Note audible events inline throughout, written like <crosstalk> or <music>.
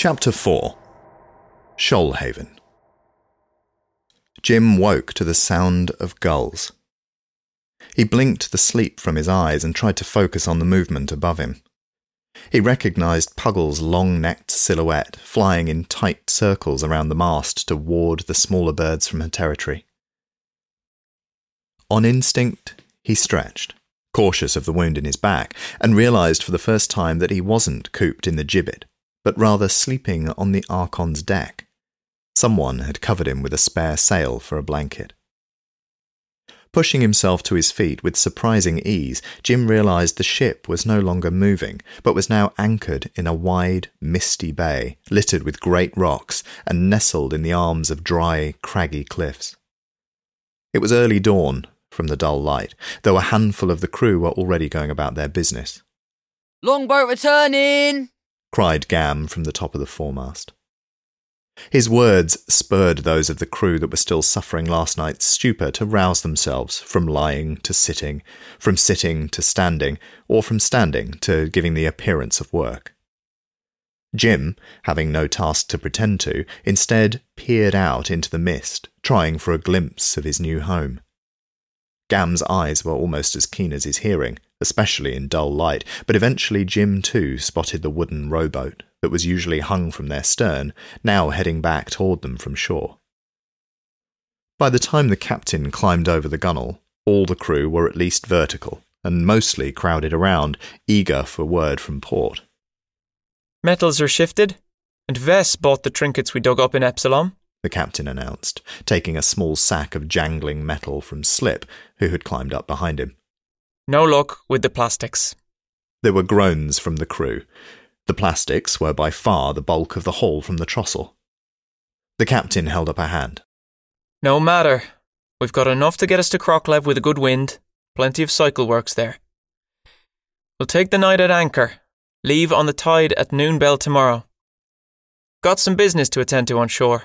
Chapter 4 Shoalhaven Jymn woke to the sound of gulls. He blinked the sleep from his eyes and tried to focus on the movement above him. He recognized Puggle's long necked silhouette flying in tight circles around the mast to ward the smaller birds from her territory. On instinct, he stretched, cautious of the wound in his back, and realized for the first time that he wasn't cooped in the gibbet, but rather sleeping on the Archon's deck. Someone had covered him with a spare sail for a blanket. Pushing himself to his feet with surprising ease, Jymn realized the ship was no longer moving, but was now anchored in a wide, misty bay, littered with great rocks and nestled in the arms of dry, craggy cliffs. It was early dawn from the dull light, though a handful of the crew were already going about their business. Longboat returning! Cried Gam from the top of the foremast. His words spurred those of the crew that were still suffering last night's stupor to rouse themselves from lying to sitting, from sitting to standing, or from standing to giving the appearance of work. Jymn, having no task to pretend to, instead peered out into the mist, trying for a glimpse of his new home. Gam's eyes were almost as keen as his hearing, especially in dull light, but eventually Jymn too spotted the wooden rowboat that was usually hung from their stern, now heading back toward them from shore. By the time the captain climbed over the gunwale, all the crew were at least vertical, and mostly crowded around, eager for word from port. Metals are shifted, and Vess bought the trinkets we dug up in Epsilon. The captain announced, taking a small sack of jangling metal from Slip, who had climbed up behind him. No luck with the plastics. There were groans from the crew, the plastics were by far the bulk of the haul from the trestle. The captain held up a hand. No matter. We've got enough to get us to Crocklev with a good wind. Plenty of cycle works there. We'll take the night at anchor. Leave on the tide at noon bell tomorrow. Got some business to attend to on shore.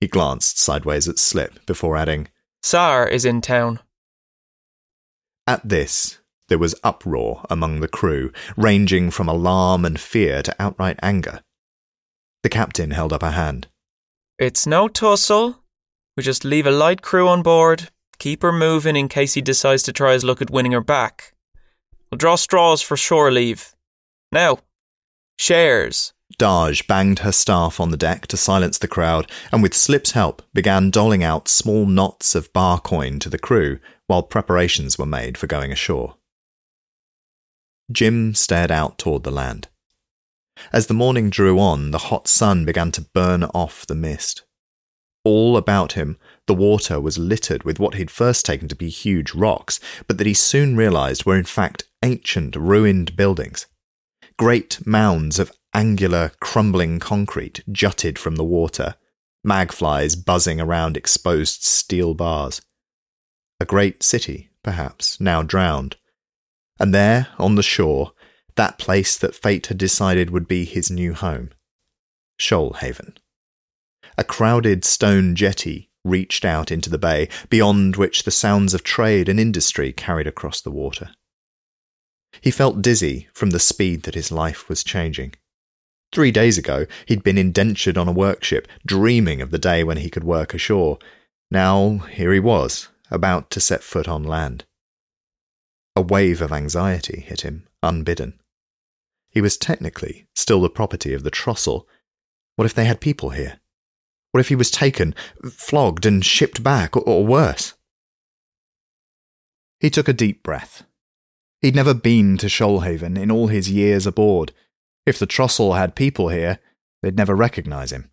He glanced sideways at Slip before adding, Tsar is in town. At this, there was uproar among the crew, ranging from alarm and fear to outright anger. The captain held up a hand. It's no tussle. We just leave a light crew on board, keep her moving in case he decides to try his luck at winning her back. We'll draw straws for shore leave. Now, shares. Daj banged her staff on the deck to silence the crowd, and with Slip's help began doling out small knots of bar coin to the crew while preparations were made for going ashore. Jymn stared out toward the land. As the morning drew on, the hot sun began to burn off the mist. All about him, the water was littered with what he'd first taken to be huge rocks, but that he soon realized were in fact ancient, ruined buildings. Great mounds of angular, crumbling concrete jutted from the water, magflies buzzing around exposed steel bars. A great city, perhaps, now drowned, and there, on the shore, that place that fate had decided would be his new home Shoalhaven. A crowded stone jetty reached out into the bay, beyond which the sounds of trade and industry carried across the water. He felt dizzy from the speed that his life was changing. Three days ago, he'd been indentured on a workship, dreaming of the day when he could work ashore. Now, here he was, about to set foot on land. A wave of anxiety hit him, unbidden. He was technically still the property of the Trossel. What if they had people here? What if he was taken, flogged, and shipped back, or, or worse? He took a deep breath. He'd never been to Shoalhaven in all his years aboard. If the Trussell had people here, they'd never recognize him.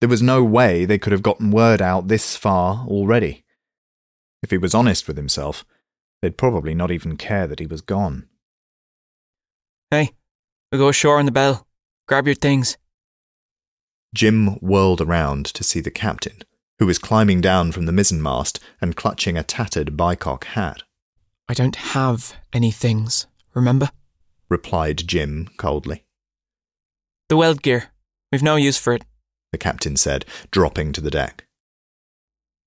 There was no way they could have gotten word out this far already. If he was honest with himself, They'd probably not even care that he was gone. Hey, we go ashore on the bell. Grab your things. Jymn whirled around to see the captain, who was climbing down from the mizzenmast and clutching a tattered bicoque hat. I don't have any things, remember? Replied Jymn coldly. The weld gear. We've no use for it, the captain said, dropping to the deck.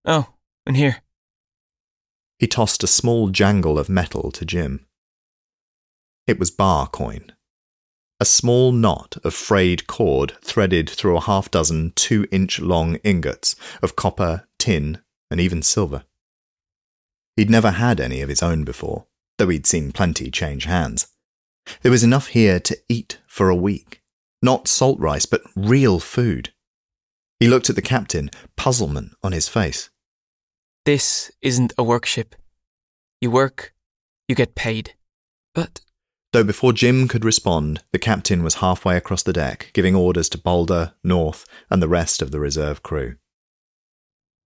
Oh, and here. He tossed a small jangle of metal to Jymn. It was bar coin. a small knot of frayed cord threaded through a half dozen two inch long ingots of copper, tin, and even silver. He'd never had any of his own before, though he'd seen plenty change hands. There was enough here to eat for a week. Not salt rice, but real food. He looked at the captain, puzzlement on his face. This isn't a workship. You work, you get paid. But Though before Jymn could respond, the captain was halfway across the deck, giving orders to Boulder, North, and the rest of the reserve crew.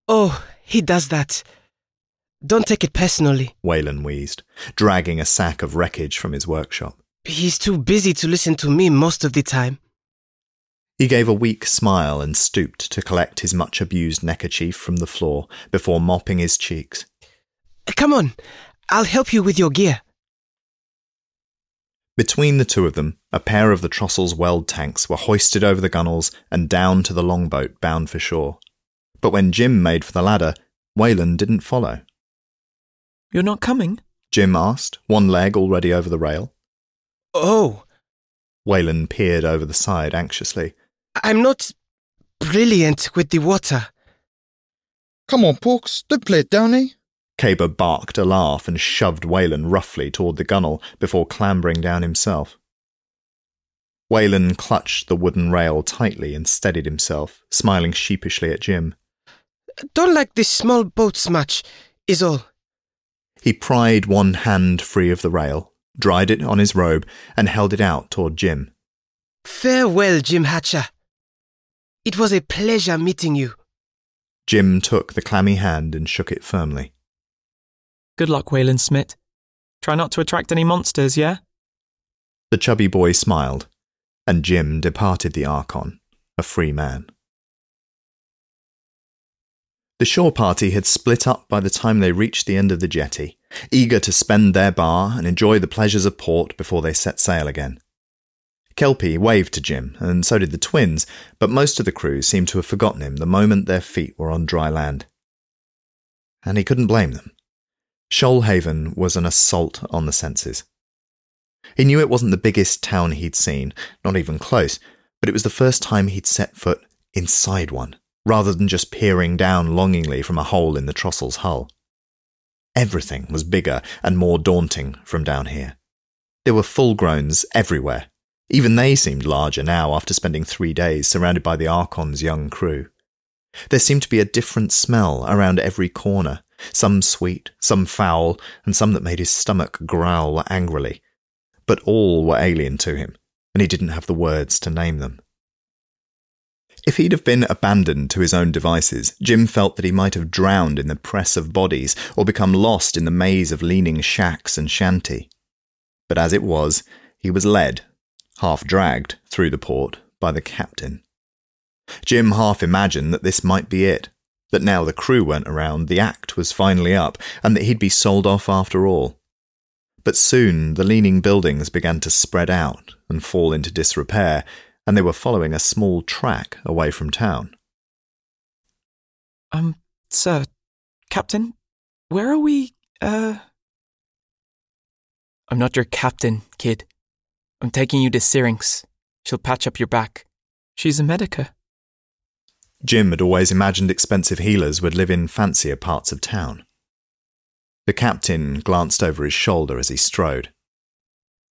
Oh, he does that. Don't take it personally. Weylun wheezed, dragging a sack of wreckage from his workshop. He's too busy to listen to me most of the time. He gave a weak smile and stooped to collect his much abused neckerchief from the floor before mopping his cheeks. Come on, I'll help you with your gear. Between the two of them, a pair of the Trostles weld tanks were hoisted over the gunwales and down to the longboat bound for shore. But when Jymn made for the ladder, Weylun didn't follow. you're not coming? Jymn asked, one leg already over the rail. Oh, Weylun peered over the side anxiously. I'm not brilliant with the water. Come on, Porks, don't play it down, eh? Caber barked a laugh and shoved Weylun roughly toward the gunwale before clambering down himself. Weylun clutched the wooden rail tightly and steadied himself, smiling sheepishly at Jymn. Don't like this small boats much, is all. He pried one hand free of the rail, dried it on his robe, and held it out toward Jymn. Farewell, Jymn Hatcher. It was a pleasure meeting you. Jymn took the clammy hand and shook it firmly. Good luck, Wayland Smith. Try not to attract any monsters, yeah? The chubby boy smiled, and Jymn departed the Archon, a free man. The shore party had split up by the time they reached the end of the jetty, eager to spend their bar and enjoy the pleasures of port before they set sail again. Kelpie waved to Jymn, and so did the twins, but most of the crew seemed to have forgotten him the moment their feet were on dry land. And he couldn't blame them. Shoalhaven was an assault on the senses. He knew it wasn't the biggest town he'd seen, not even close, but it was the first time he'd set foot inside one, rather than just peering down longingly from a hole in the Trostle's hull. Everything was bigger and more daunting from down here. There were full growns everywhere. Even they seemed larger now after spending three days surrounded by the Archon's young crew. There seemed to be a different smell around every corner, some sweet, some foul, and some that made his stomach growl angrily. But all were alien to him, and he didn't have the words to name them. If he'd have been abandoned to his own devices, Jymn felt that he might have drowned in the press of bodies or become lost in the maze of leaning shacks and shanty. But as it was, he was led, half dragged, through the port by the captain. Jymn half imagined that this might be it, that now the crew weren't around, the act was finally up, and that he'd be sold off after all. But soon the leaning buildings began to spread out and fall into disrepair, and they were following a small track away from town. Um, sir, Captain, where are we, uh. I'm not your captain, kid. I'm taking you to Syrincs. She'll patch up your back. She's a medica. Jymn had always imagined expensive healers would live in fancier parts of town. The captain glanced over his shoulder as he strode.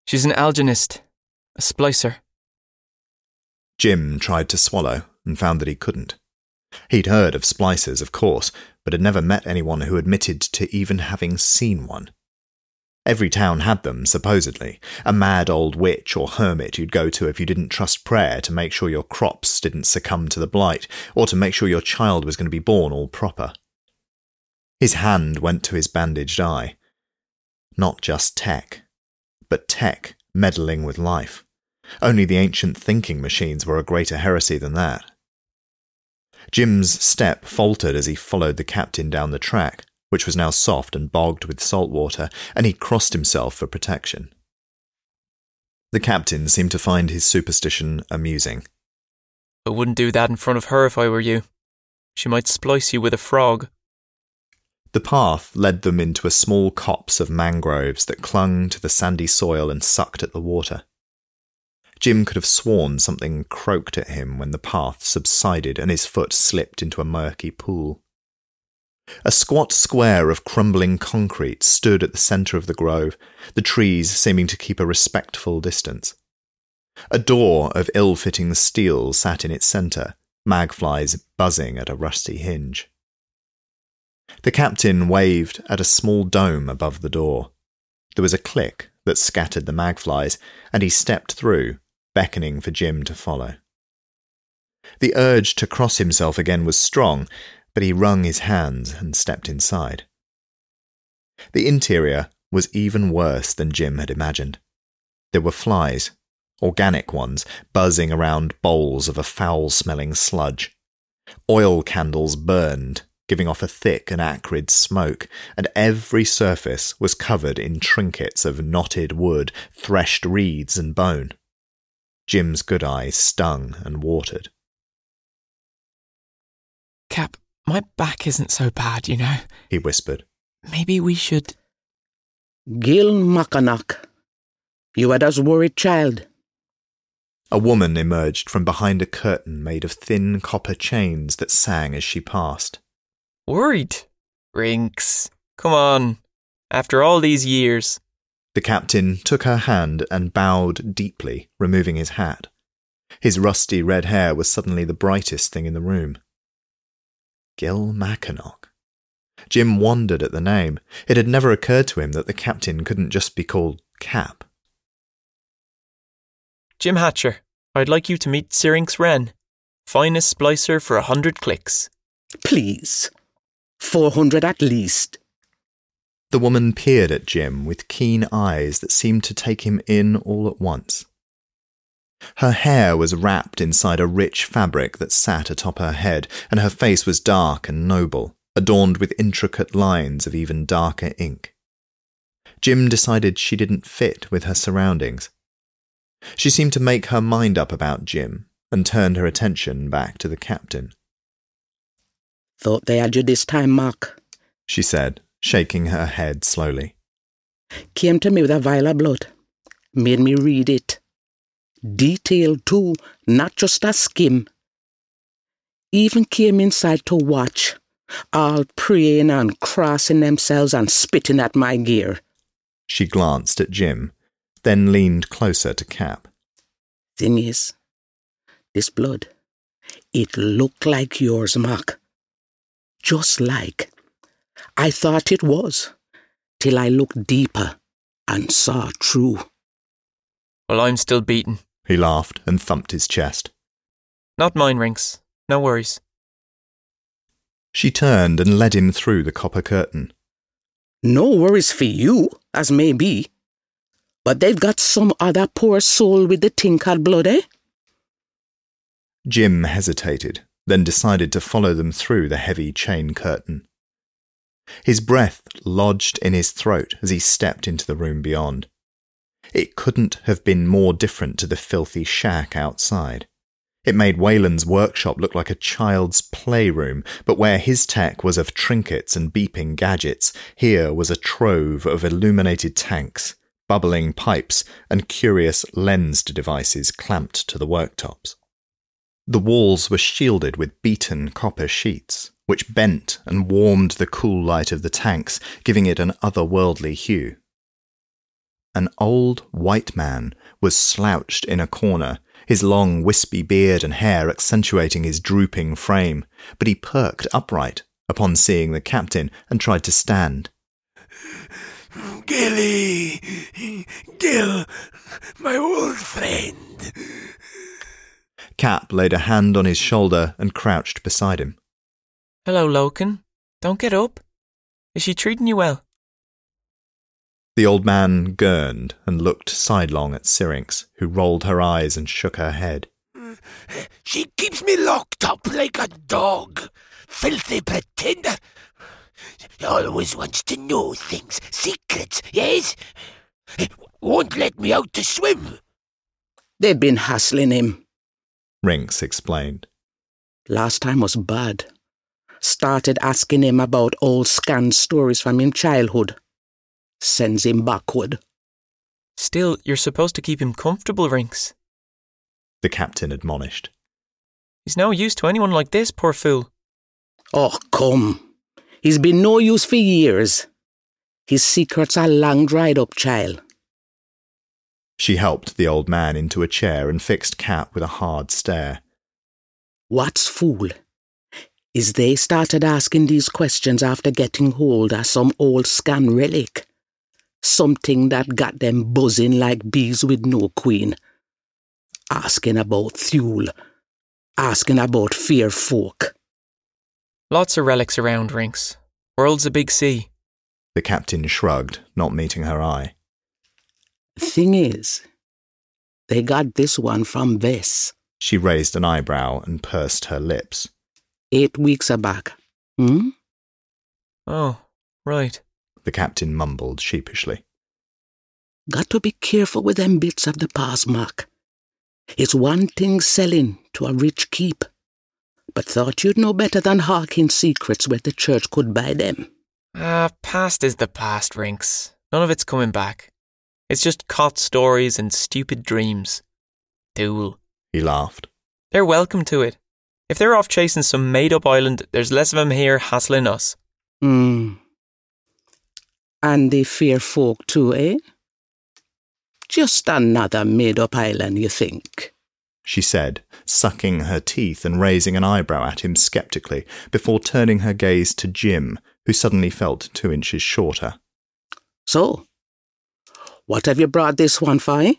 She's an alginist, a splicer. Jymn tried to swallow and found that he couldn't. He'd heard of splicers, of course, but had never met anyone who admitted to even having seen one. Every town had them, supposedly. A mad old witch or hermit you'd go to if you didn't trust prayer to make sure your crops didn't succumb to the blight, or to make sure your child was going to be born all proper. His hand went to his bandaged eye. Not just tech, but tech meddling with life. Only the ancient thinking machines were a greater heresy than that. Jymn's step faltered as he followed the captain down the track which was now soft and bogged with salt water, and he crossed himself for protection. The captain seemed to find his superstition amusing. I wouldn't do that in front of her if I were you. She might splice you with a frog. The path led them into a small copse of mangroves that clung to the sandy soil and sucked at the water. Jymn could have sworn something croaked at him when the path subsided and his foot slipped into a murky pool. A squat square of crumbling concrete stood at the centre of the grove, the trees seeming to keep a respectful distance. A door of ill fitting steel sat in its centre, magflies buzzing at a rusty hinge. The captain waved at a small dome above the door. There was a click that scattered the magflies, and he stepped through, beckoning for Jymn to follow. The urge to cross himself again was strong, but he wrung his hands and stepped inside. The interior was even worse than Jymn had imagined. There were flies, organic ones, buzzing around bowls of a foul smelling sludge. Oil candles burned, giving off a thick and acrid smoke, and every surface was covered in trinkets of knotted wood, threshed reeds, and bone. Jymn's good eye stung and watered. Cap, my back isn't so bad, you know. He whispered. Maybe we should. Gil Makkanok, you had us worried child. A woman emerged from behind a curtain made of thin copper chains that sang as she passed. Worried? Rinks. Come on. After all these years. The captain took her hand and bowed deeply, removing his hat. His rusty red hair was suddenly the brightest thing in the room. Gil Makkanok. Jymn wondered at the name. It had never occurred to him that the captain couldn't just be called Cap. Jymn Hatcher, I'd like you to meet Syrincs Wren. Finest splicer for a hundred clicks. Please. Four hundred at least. The woman peered at Jymn with keen eyes that seemed to take him in all at once. Her hair was wrapped inside a rich fabric that sat atop her head, and her face was dark and noble, adorned with intricate lines of even darker ink. Jymn decided she didn't fit with her surroundings. She seemed to make her mind up about Jymn and turned her attention back to the captain. Thought they had you this time, Mark. She said, shaking her head slowly. Came to me with a vial of blood. Made me read it. Detailed too, not just a skim. Even came inside to watch, all praying and crossing themselves and spitting at my gear. She glanced at Jymn, then leaned closer to Cap. Thing is, this blood, it looked like yours, Mark. Just like. I thought it was, till I looked deeper and saw true. Well, I'm still beaten. He laughed and thumped his chest. Not mine, Rinks. No worries. She turned and led him through the copper curtain. No worries for you, as may be. But they've got some other poor soul with the thing called blood, eh? Jymn hesitated, then decided to follow them through the heavy chain curtain. His breath lodged in his throat as he stepped into the room beyond. It couldn't have been more different to the filthy shack outside. It made Weylun's workshop look like a child's playroom, but where his tech was of trinkets and beeping gadgets, here was a trove of illuminated tanks, bubbling pipes, and curious lensed devices clamped to the worktops. The walls were shielded with beaten copper sheets, which bent and warmed the cool light of the tanks, giving it an otherworldly hue. An old white man was slouched in a corner, his long wispy beard and hair accentuating his drooping frame, but he perked upright upon seeing the captain and tried to stand. Gilly! Gil, my old friend. Cap laid a hand on his shoulder and crouched beside him. Hello, Loken. Don't get up. Is she treating you well? The old man gurned and looked sidelong at Syrincs, who rolled her eyes and shook her head. <laughs> She keeps me locked up like a dog. Filthy pretender. He always wants to know things, secrets, yes? Won't let me out to swim. They've been hassling him. Rinks explained. Last time was bad. Started asking him about old scanned stories from him childhood. Sends him backward. Still, you're supposed to keep him comfortable, Rinks. the captain admonished. He's no use to anyone like this, poor fool. Oh, come. He's been no use for years. His secrets are long dried up, child. She helped the old man into a chair and fixed Cap with a hard stare. What's fool? Is they started asking these questions after getting hold of some old scan relic. Something that got them buzzing like bees with no queen. Asking about Thule. Asking about fear folk. Lots of relics around, Rinks. World's a big sea. The captain shrugged, not meeting her eye. Thing is, they got this one from this. She raised an eyebrow and pursed her lips. Eight weeks aback. Hmm? Oh, right. The captain mumbled sheepishly. Got to be careful with them bits of the past, Mark. It's one thing selling to a rich keep, but thought you'd know better than hawking secrets where the church could buy them. Ah, past is the past, Rinks. None of it's coming back. It's just cot stories and stupid dreams. Fool. He laughed. They're welcome to it. If they're off chasing some made up island, there's less of 'em here hassling us. Hmm. And they fear folk too, eh? Just another made up island, you think? She said, sucking her teeth and raising an eyebrow at him skeptically, before turning her gaze to Jymn, who suddenly felt two inches shorter. So, what have you brought this one for? eh?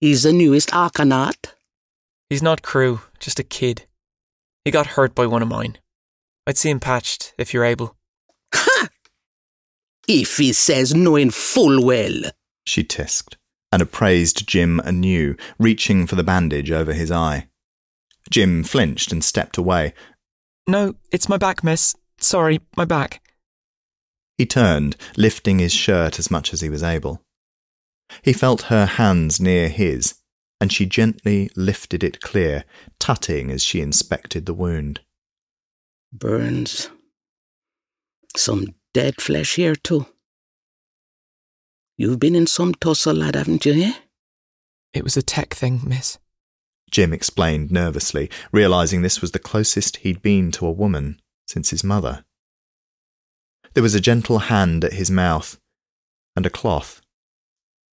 He's the newest Archonaut. He's not crew, just a kid. He got hurt by one of mine. I'd see him patched, if you're able. Ha! If he says knowing full well. She tisked, and appraised Jymn anew, reaching for the bandage over his eye. Jymn flinched and stepped away. No, it's my back, miss. Sorry, my back. He turned, lifting his shirt as much as he was able. He felt her hands near his, and she gently lifted it clear, tutting as she inspected the wound. Burns. Some dead flesh here, too. You've been in some tussle, lad, haven't you, eh? It was a tech thing, miss. Jymn explained nervously, realizing this was the closest he'd been to a woman since his mother. There was a gentle hand at his mouth, and a cloth.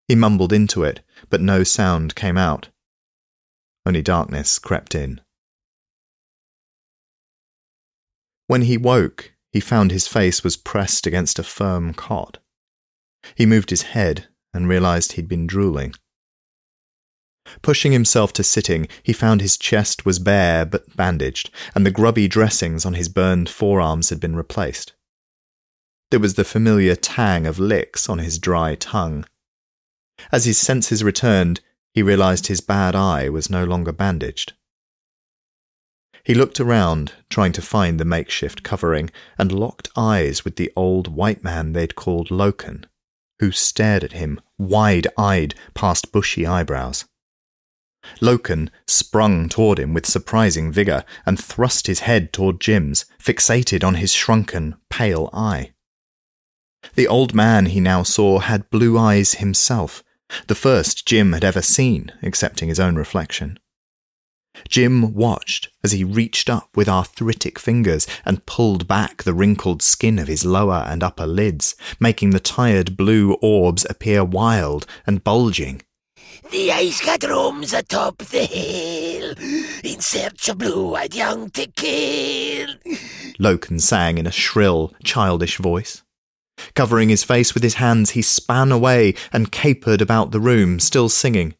He mumbled into it, but no sound came out. Only darkness crept in. When he woke, he found his face was pressed against a firm cot. He moved his head and realized he'd been drooling. Pushing himself to sitting, he found his chest was bare but bandaged, and the grubby dressings on his burned forearms had been replaced. There was the familiar tang of licks on his dry tongue. As his senses returned, he realized his bad eye was no longer bandaged. He looked around, trying to find the makeshift covering, and locked eyes with the old white man they'd called Loken, who stared at him, wide eyed, past bushy eyebrows. Loken sprung toward him with surprising vigour and thrust his head toward Jymn's, fixated on his shrunken, pale eye. The old man he now saw had blue eyes himself, the first Jymn had ever seen, excepting his own reflection. Jim watched as he reached up with arthritic fingers and pulled back the wrinkled skin of his lower and upper lids, making the tired blue orbs appear wild and bulging. The ice cat roams atop the hill in search of blue-eyed young to kill. Loken sang in a shrill, childish voice. Covering his face with his hands, he span away and capered about the room, still singing.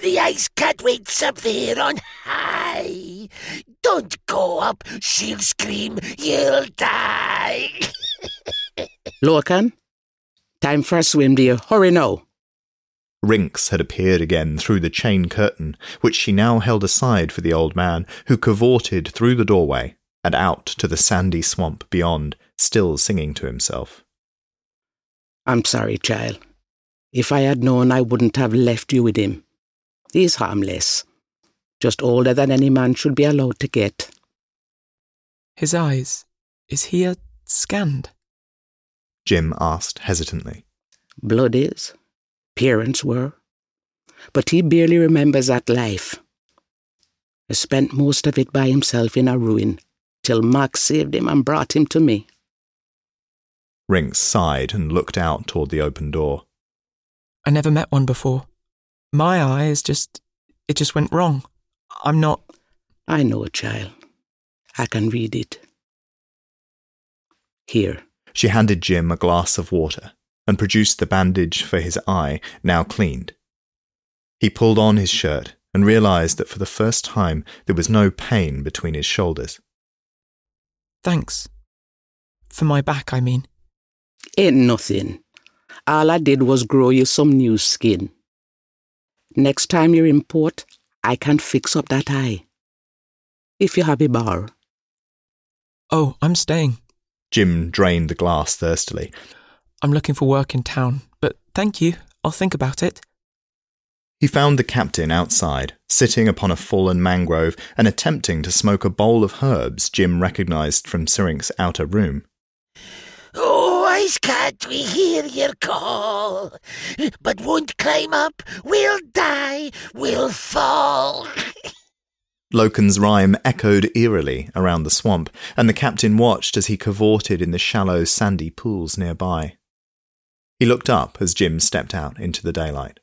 The ice cat waits up there on high. Don't go up, she'll scream, you'll die. <laughs> Loken, time for a swim, dear. Hurry now. Rinks had appeared again through the chain curtain, which she now held aside for the old man, who cavorted through the doorway and out to the sandy swamp beyond, still singing to himself. I'm sorry, child. If I had known, I wouldn't have left you with him. He's harmless. Just older than any man should be allowed to get. His eyes. Is he a scanned? Jymn asked hesitantly. Blood is. Parents were. But he barely remembers that life. He spent most of it by himself in a ruin, till Mark saved him and brought him to me. Rinks sighed and looked out toward the open door. I never met one before. My eye is just. it just went wrong. I'm not. I know, a child. I can read it. Here. She handed Jymn a glass of water and produced the bandage for his eye, now cleaned. He pulled on his shirt and realized that for the first time there was no pain between his shoulders. Thanks. For my back, I mean. Ain't nothing. All I did was grow you some new skin. Next time you're in port, I can fix up that eye. If you have a bar. Oh, I'm staying. Jymn drained the glass thirstily. I'm looking for work in town, but thank you. I'll think about it. He found the captain outside, sitting upon a fallen mangrove and attempting to smoke a bowl of herbs Jymn recognized from Syrincs's outer room. Why can't we hear your call? But won't climb up, we'll die, we'll fall. Loken's rhyme echoed eerily around the swamp, and the captain watched as he cavorted in the shallow, sandy pools nearby. He looked up as Jymn stepped out into the daylight.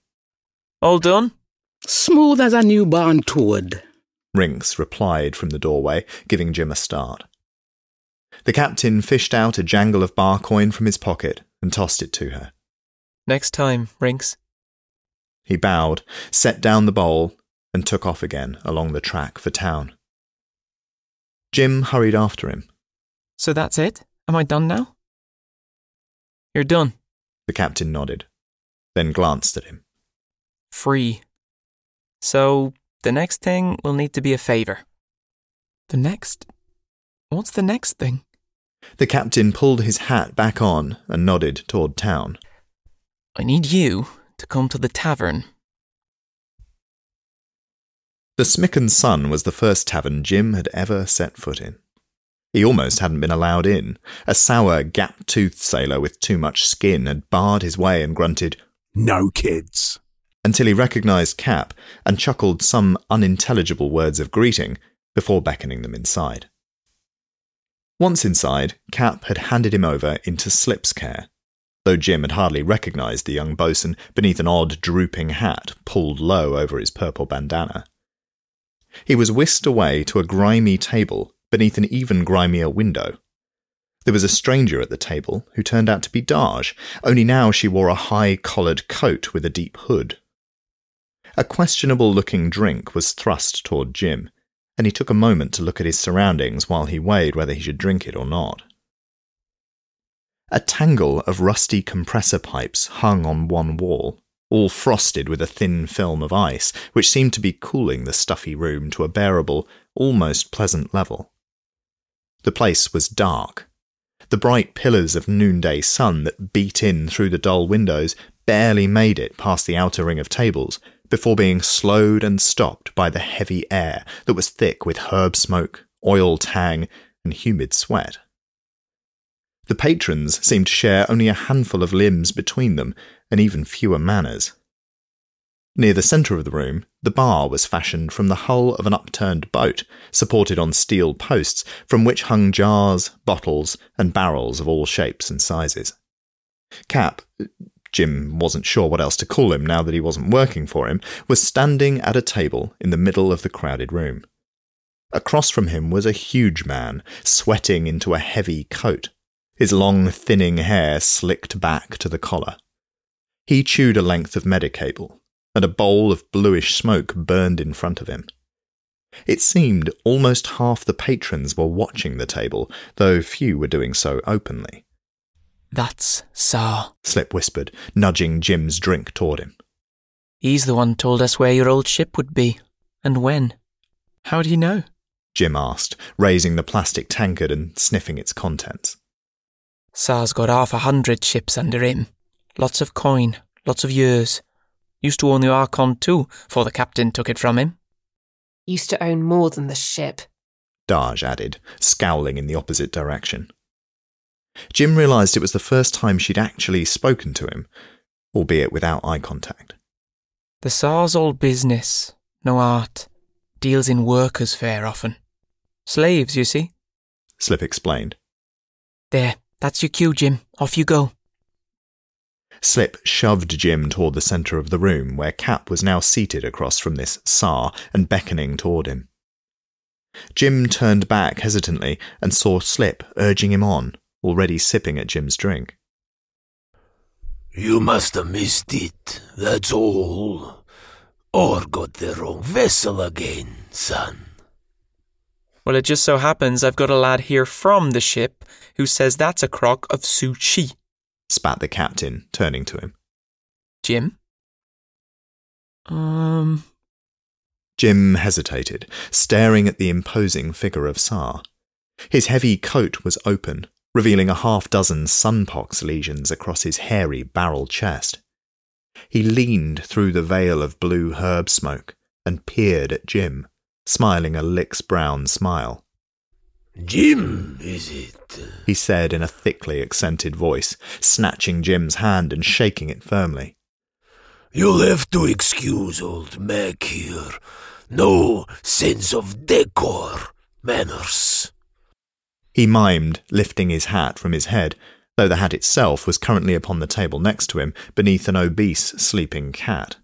All done? Smooth as a newborn toad. Rinks replied from the doorway, giving Jymn a start. The captain fished out a jangle of bar coin from his pocket and tossed it to her. Next time, Rinks. He bowed, set down the bowl, and took off again along the track for town. Jymn hurried after him. So that's it? Am I done now? You're done. The captain nodded, then glanced at him. Free. So, the next thing will need to be a favour. The next? What's the next thing? The captain pulled his hat back on and nodded toward town. I need you to come to the tavern. The Smicken Sun was the first tavern Jymn had ever set foot in. He almost hadn't been allowed in. A sour, gap toothed sailor with too much skin had barred his way and grunted, No kids. until he recognized Cap and chuckled some unintelligible words of greeting before beckoning them inside. Once inside, Cap had handed him over into Slip's care, though Jymn had hardly recognized the young boatswain beneath an odd, drooping hat pulled low over his purple bandana. He was whisked away to a grimy table beneath an even grimier window. There was a stranger at the table who turned out to be Daj, only now she wore a high collared coat with a deep hood. A questionable looking drink was thrust toward Jymn, and he took a moment to look at his surroundings while he weighed whether he should drink it or not. A tangle of rusty compressor pipes hung on one wall, all frosted with a thin film of ice, which seemed to be cooling the stuffy room to a bearable, almost pleasant level. The place was dark. The bright pillars of noonday sun that beat in through the dull windows barely made it past the outer ring of tables before being slowed and stopped by the heavy air that was thick with herb smoke, oil tang, and humid sweat. The patrons seemed to share only a handful of limbs between them and even fewer manners. Near the centre of the room, the bar was fashioned from the hull of an upturned boat, supported on steel posts, from which hung jars, bottles, and barrels of all shapes and sizes. Cap, Jymn wasn't sure what else to call him now that he wasn't working for him, was standing at a table in the middle of the crowded room. Across from him was a huge man, sweating into a heavy coat, his long, thinning hair slicked back to the collar. He chewed a length of medicable, and a bowl of bluish smoke burned in front of him. It seemed almost half the patrons were watching the table, though few were doing so openly. That's Tsar. Slip whispered, nudging Jymn's drink toward him. He's the one told us where your old ship would be, and when. How'd he know? Jymn asked, raising the plastic tankard and sniffing its contents. Tsar's got half a hundred ships under him. Lots of coin, lots of years. Used to own the Archon too, before the captain took it from him. Used to own more than the ship. Daj added, scowling in the opposite direction. Jymn realized it was the first time she'd actually spoken to him, albeit without eye contact. The Tsar's all business, no art. deals in workers' fare often. Slaves, you see. Slip explained. There, that's your cue, Jymn. Off you go. Slip shoved Jymn toward the centre of the room, where Cap was now seated across from this Tsar and beckoning toward him. Jymn turned back hesitantly and saw Slip urging him on, already sipping at Jymn's drink. You must have missed it, that's all. Or got the wrong vessel again, son. Well, it just so happens I've got a lad here from the ship who says that's a crock of sushi. Spat the captain, turning to him. Jymn? Um, Jymn hesitated, staring at the imposing figure of Tsar. His heavy coat was open, revealing a half dozen sunpox lesions across his hairy barrel chest. He leaned through the veil of blue herb smoke and peered at Jymn, smiling a Lick's brown smile. Jymn, is it? He said in a thickly accented voice, snatching Jymn's hand and shaking it firmly. You'll have to excuse old Mac here. No sense of decor, manners. He mimed, lifting his hat from his head, though the hat itself was currently upon the table next to him, beneath an obese sleeping cat.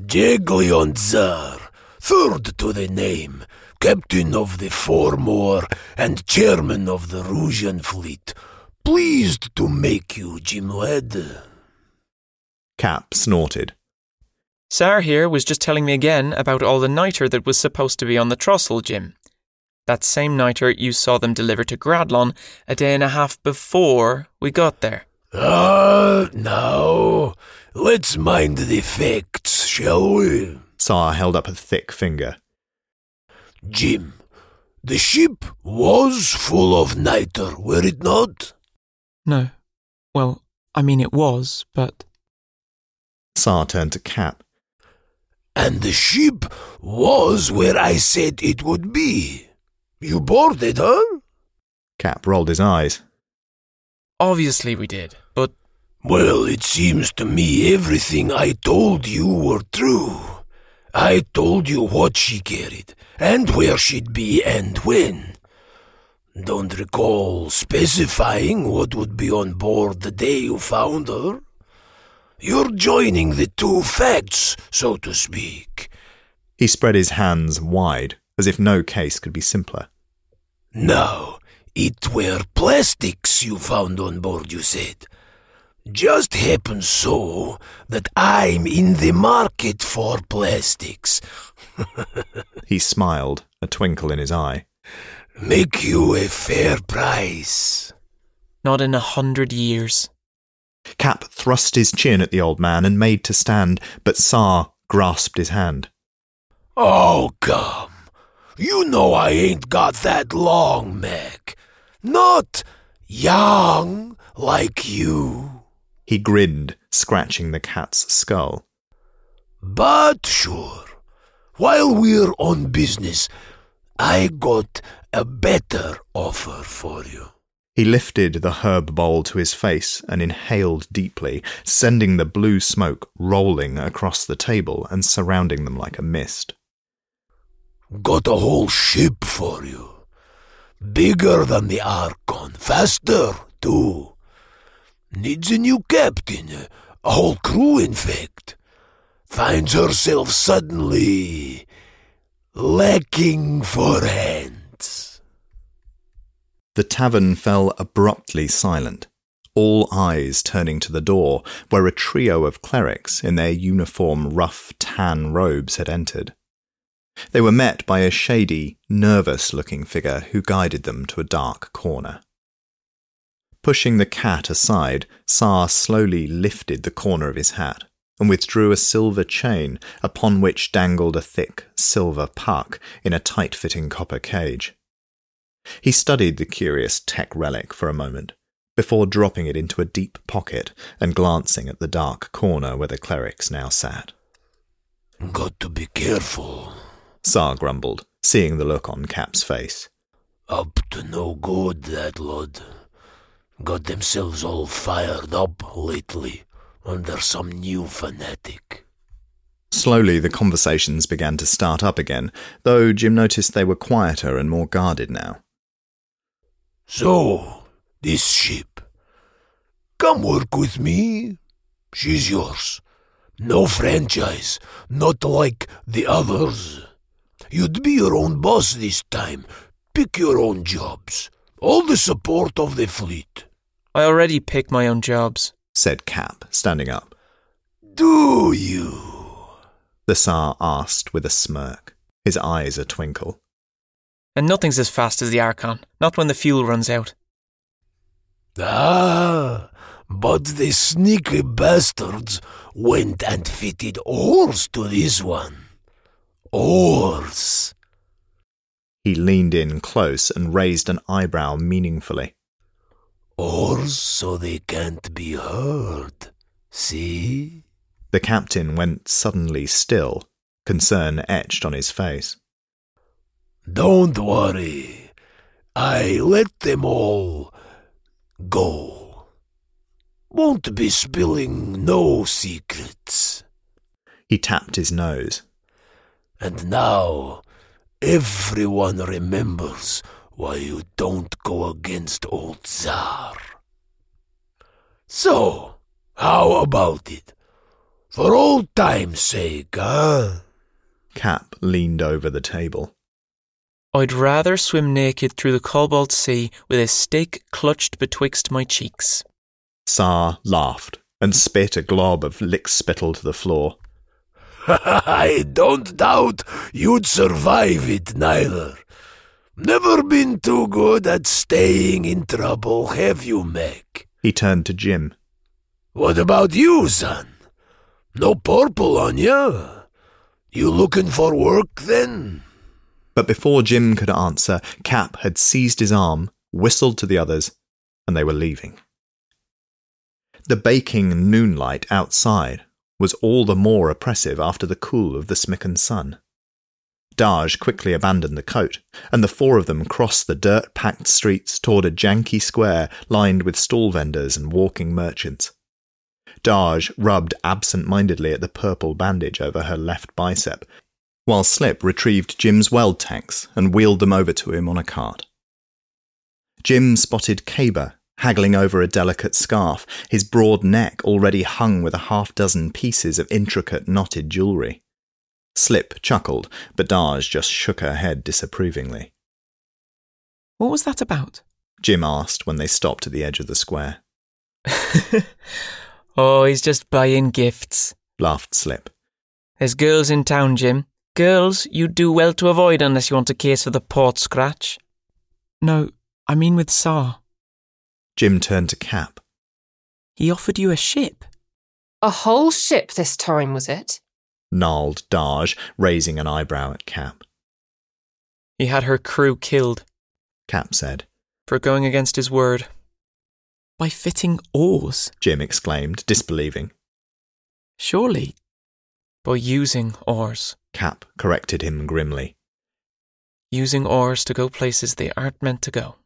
Jaglion Tsar, third to the name, captain of the Four More and chairman of the Rusian fleet. Pleased to make you, Jymn lad. Cap snorted. Tsar here was just telling me again about all the niter that was supposed to be on the trestle, Jymn. That same niter you saw them deliver to Gradlon a day and a half before we got there. Ah, now, let's mind the facts, shall we? Tsar held up a thick finger. Jymn, the ship was full of niter, were it not? No. Well, I mean, it was, but. Tsar turned to Cap. And the ship was where I said it would be. You boarded, her? Cap rolled his eyes. Obviously we did, but. Well, it seems to me everything I told you were true. I told you what she carried, and where she'd be, and when. Don't recall specifying what would be on board the day you found her. You're joining the two facts, so to speak. He spread his hands wide, as if no case could be simpler. Now, it were plastics you found on board, you said. Just happens so that I'm in the market for plastics. <laughs> He smiled, a twinkle in his eye. Make you a fair price. Not in a hundred years. Cap thrust his chin at the old man and made to stand, but Tsar grasped his hand. Oh, come. You know I ain't got that long, Mac. Not young like you. He grinned, scratching the cat's skull. But sure, while we're on business, I got a better offer for you. He lifted the herb bowl to his face and inhaled deeply, sending the blue smoke rolling across the table and surrounding them like a mist. Got a whole ship for you. Bigger than the Archon, faster, too. Needs a new captain, a whole crew, in fact. Finds herself suddenly lacking for hands. The tavern fell abruptly silent, all eyes turning to the door, where a trio of clerics in their uniform rough tan robes had entered. They were met by a shady, nervous looking figure who guided them to a dark corner. Pushing the cat aside, Tsar slowly lifted the corner of his hat and withdrew a silver chain upon which dangled a thick silver puck in a tight fitting copper cage. He studied the curious tech relic for a moment before dropping it into a deep pocket and glancing at the dark corner where the clerics now sat. Got to be careful. Tsar grumbled, seeing the look on Cap's face. Up to no good, that lot. Got themselves all fired up lately under some new fanatic. Slowly, the conversations began to start up again, though Jymn noticed they were quieter and more guarded now. So, this ship. Come work with me. She's yours. No franchise, not like the others. You'd be your own boss this time. Pick your own jobs. All the support of the fleet. I already pick my own jobs. said Cap, standing up. Do you? The Tsar asked with a smirk, his eyes a twinkle. And nothing's as fast as the Archon, not when the fuel runs out. Ah, but the sneaky bastards went and fitted oars to this one. Oars. He leaned in close and raised an eyebrow meaningfully. Oars so they can't be heard. See? The captain went suddenly still, concern etched on his face. Don't worry. I let them all go. Won't be spilling no secrets. He tapped his nose. And now everyone remembers why you don't go against old Tsar. So, how about it? For old time's sake, huh? Cap leaned over the table. I'd rather swim naked through the cobalt sea with a stick clutched betwixt my cheeks. Tsar laughed and spit a glob of lick spittle to the floor. <laughs> I don't doubt you'd survive it neither. Never been too good at staying in trouble, have you, Mac? He turned to Jymn. What about you, son? No purple on you? You looking for work then? But before Jymn could answer, Cap had seized his arm, whistled to the others, and they were leaving. The baking noonlight outside was all the more oppressive after the cool of the smicken sun. Daj quickly abandoned the coat, and the four of them crossed the dirt packed streets toward a janky square lined with stall vendors and walking merchants. Daj rubbed absent mindedly at the purple bandage over her left bicep, while Slip retrieved Jymn's weld tanks and wheeled them over to him on a cart. Jymn spotted Caber haggling over a delicate scarf, his broad neck already hung with a half dozen pieces of intricate knotted jewellery. Slip chuckled, but Daj just shook her head disapprovingly. What was that about? Jymn asked when they stopped at the edge of the square. <laughs> oh, he's just buying gifts, laughed Slip. There's girls in town, Jymn. Girls you'd do well to avoid unless you want a case for the port scratch. No, I mean with Tsar. Jymn turned to Cap. He offered you a ship. A whole ship this time, was it? Gnarled Daj, raising an eyebrow at Cap. He had her crew killed. Cap said. For going against his word. By fitting oars? Jymn exclaimed, disbelieving. Surely. By using oars. Cap corrected him grimly. Using oars to go places they aren't meant to go.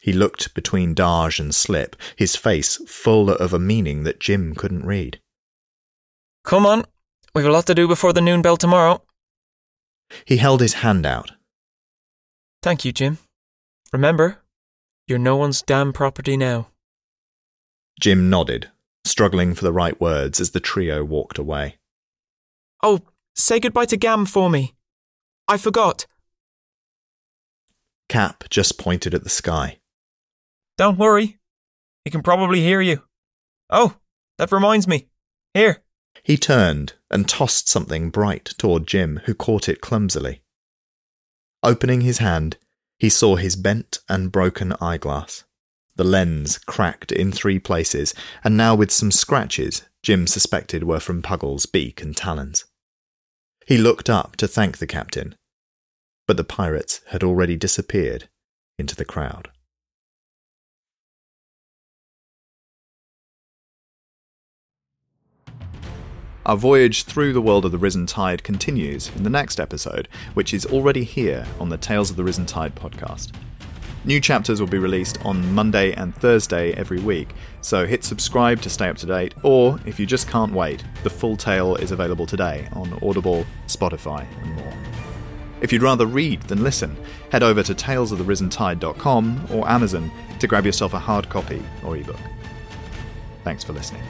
He looked between Daj and Slip, his face full of a meaning that Jymn couldn't read. Come on, we've a lot to do before the noon bell tomorrow. He held his hand out. Thank you, Jymn. Remember, you're no one's damn property now. Jymn nodded, struggling for the right words as the trio walked away. Oh, say goodbye to Gam for me. I forgot. Cap just pointed at the sky. Don't worry. He can probably hear you. Oh, that reminds me. Here. He turned and tossed something bright toward Jymn, who caught it clumsily. Opening his hand, he saw his bent and broken eyeglass. The lens cracked in three places, and now with some scratches Jymn suspected were from Puggle's beak and talons. He looked up to thank the captain, but the pirates had already disappeared into the crowd. Our voyage through the world of the Risen Tide continues in the next episode, which is already here on the Tales of the Risen Tide podcast. New chapters will be released on Monday and Thursday every week, so hit subscribe to stay up to date, or if you just can't wait, the full tale is available today on Audible, Spotify, and more. If you'd rather read than listen, head over to talesoftherisentide.com or Amazon to grab yourself a hard copy or ebook. Thanks for listening.